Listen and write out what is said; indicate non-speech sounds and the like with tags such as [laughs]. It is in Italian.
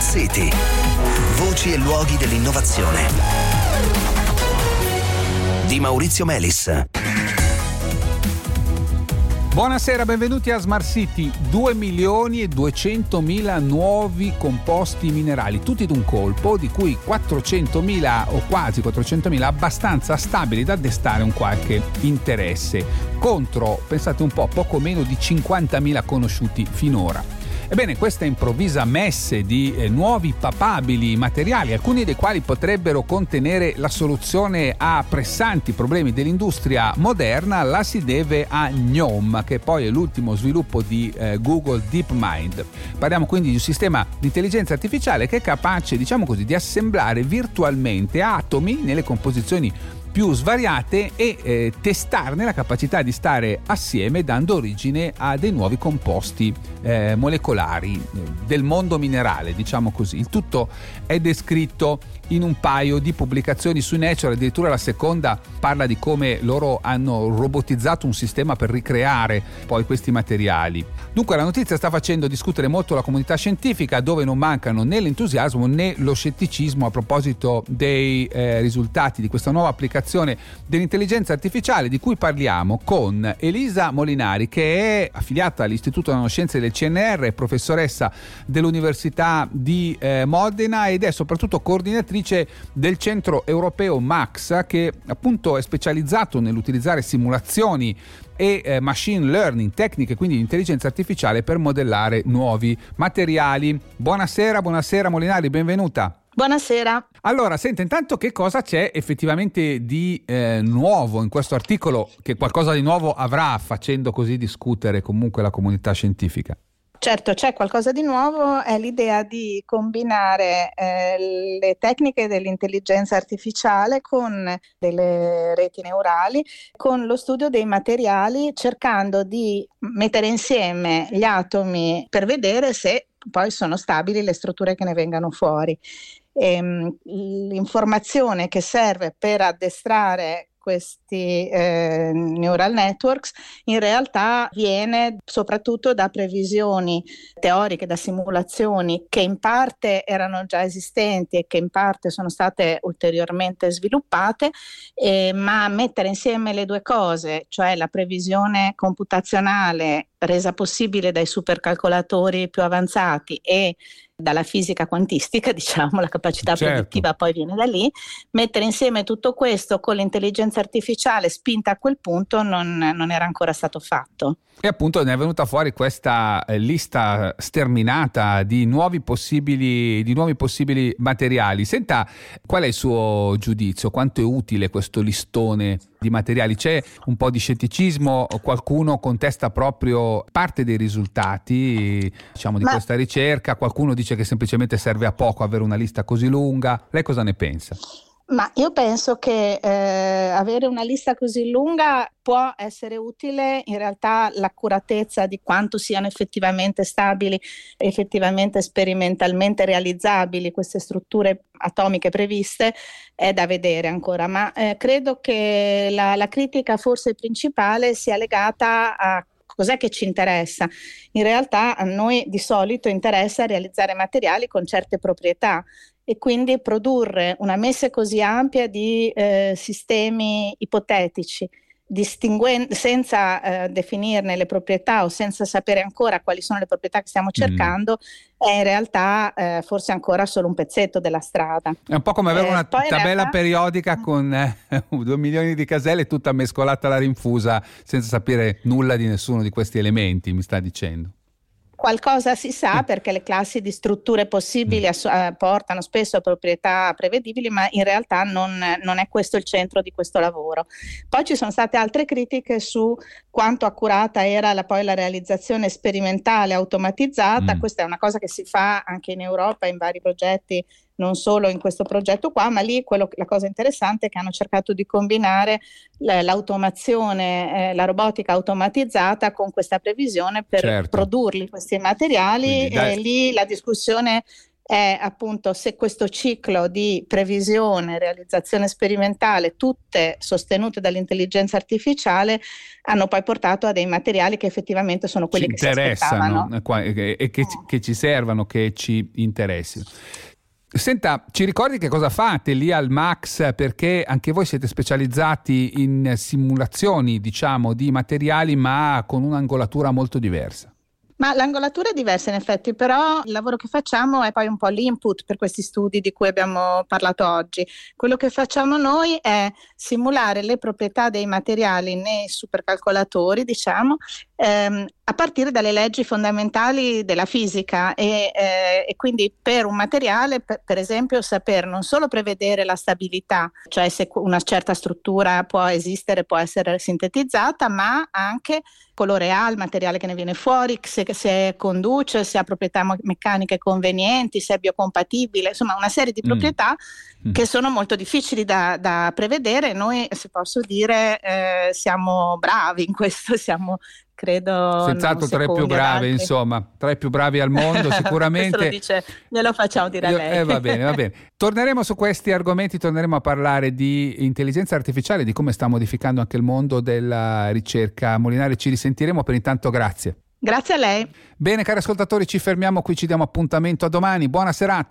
Smart City. Voci e luoghi dell'innovazione. Di Maurizio Melis. Buonasera, benvenuti a Smart City. 2 milioni e 200 mila nuovi composti minerali, tutti d'un colpo, di cui 400 mila o quasi 400 mila abbastanza stabili da destare un qualche interesse, contro, pensate un po', poco meno di 50 mila conosciuti finora. Ebbene, questa improvvisa messe di eh, nuovi papabili materiali, alcuni dei quali potrebbero contenere la soluzione a pressanti problemi dell'industria moderna, la si deve a GNOME, che poi è l'ultimo sviluppo di eh, Google DeepMind. Parliamo quindi di un sistema di intelligenza artificiale che è capace, diciamo così, di assemblare virtualmente atomi nelle composizioni più svariate e eh, testarne la capacità di stare assieme dando origine a dei nuovi composti eh, molecolari eh, del mondo minerale, diciamo così. Il tutto è descritto in un paio di pubblicazioni su Nature, addirittura la seconda parla di come loro hanno robotizzato un sistema per ricreare poi questi materiali. Dunque la notizia sta facendo discutere molto la comunità scientifica dove non mancano né l'entusiasmo né lo scetticismo a proposito dei eh, risultati di questa nuova applicazione dell'intelligenza artificiale di cui parliamo con Elisa Molinari che è affiliata all'Istituto Nanoscienze del CNR, professoressa dell'Università di eh, Modena ed è soprattutto coordinatrice del centro europeo MAX che appunto è specializzato nell'utilizzare simulazioni e eh, machine learning, tecniche quindi di intelligenza artificiale per modellare nuovi materiali. Buonasera, buonasera Molinari, benvenuta. Buonasera. Allora, senta, intanto che cosa c'è effettivamente di eh, nuovo in questo articolo, che qualcosa di nuovo avrà facendo così discutere comunque la comunità scientifica? Certo, c'è qualcosa di nuovo, è l'idea di combinare eh, le tecniche dell'intelligenza artificiale con delle reti neurali, con lo studio dei materiali, cercando di mettere insieme gli atomi per vedere se poi sono stabili le strutture che ne vengano fuori. Ehm, l'informazione che serve per addestrare questi eh, neural networks in realtà viene soprattutto da previsioni teoriche, da simulazioni che in parte erano già esistenti e che in parte sono state ulteriormente sviluppate, eh, ma mettere insieme le due cose, cioè la previsione computazionale resa possibile dai supercalcolatori più avanzati e dalla fisica quantistica, [laughs] diciamo, la capacità certo. predittiva poi viene da lì, mettere insieme tutto questo con l'intelligenza artificiale spinta a quel punto non, non era ancora stato fatto. E appunto ne è venuta fuori questa eh, lista sterminata di nuovi, possibili, di nuovi possibili materiali. Senta, qual è il suo giudizio? Quanto è utile questo listone di materiali? C'è un po' di scetticismo? Qualcuno contesta proprio parte dei risultati diciamo, di Ma... questa ricerca? Qualcuno dice che semplicemente serve a poco avere una lista così lunga? Lei cosa ne pensa? Ma io penso che eh, avere una lista così lunga può essere utile, in realtà l'accuratezza di quanto siano effettivamente stabili, effettivamente sperimentalmente realizzabili queste strutture atomiche previste è da vedere ancora, ma eh, credo che la, la critica forse principale sia legata a cos'è che ci interessa? In realtà a noi di solito interessa realizzare materiali con certe proprietà e quindi produrre una messa così ampia di eh, sistemi ipotetici senza eh, definirne le proprietà o senza sapere ancora quali sono le proprietà che stiamo mm. cercando, mm. è in realtà eh, forse ancora solo un pezzetto della strada. È un po' come avere eh, una tabella realtà... periodica con eh, [laughs] due milioni di caselle tutta mescolata alla rinfusa senza sapere nulla di nessuno di questi elementi, mi sta dicendo. Qualcosa si sa perché le classi di strutture possibili ass- eh, portano spesso a proprietà prevedibili, ma in realtà non, non, è questo il centro di questo lavoro. Poi ci sono state altre critiche su quanto accurata era la, poi la realizzazione sperimentale automatizzata. Mm. Questa è una cosa che si fa anche in Europa in vari progetti non solo in questo progetto qua, ma lì quello, la cosa interessante è che hanno cercato di combinare l'automazione, eh, la robotica automatizzata con questa previsione per certo. produrli questi materiali Quindi, e lì la discussione è appunto se questo ciclo di previsione, realizzazione sperimentale, tutte sostenute dall'intelligenza artificiale, hanno poi portato a dei materiali che effettivamente sono quelli ci che interessano eh, e che, che ci servano, che ci interessino. Senta, ci ricordi che cosa fate lì al Max? Perché anche voi siete specializzati in simulazioni, diciamo, di materiali, ma con un'angolatura molto diversa. Ma l'angolatura è diversa in effetti, però il lavoro che facciamo è poi un po' l'input per questi studi di cui abbiamo parlato oggi. Quello che facciamo noi è simulare le proprietà dei materiali nei supercalcolatori, diciamo, ehm, a partire dalle leggi fondamentali della fisica e, eh, e quindi per un materiale, per, per, esempio, saper non solo prevedere la stabilità, cioè se una certa struttura può esistere, può essere sintetizzata, ma anche colore ha il materiale che ne viene fuori, se, se conduce, se ha proprietà meccaniche convenienti, se è biocompatibile, insomma una serie di mm. proprietà mm. che sono molto difficili da, da, prevedere. Noi, se posso dire, eh, siamo bravi in questo, [laughs] siamo credo. Senz'altro tra i più bravi, insomma, tra i più bravi al mondo, [laughs] sicuramente. lo dice, glielo facciamo dire a lei. Eh, va bene, va bene. Torneremo su questi argomenti, torneremo a parlare di intelligenza artificiale, di come sta modificando anche il mondo della ricerca. Molinari, ci risentiremo. Per intanto, grazie. Grazie a lei. Bene, cari ascoltatori, ci fermiamo qui, ci diamo appuntamento a domani. Buona serata.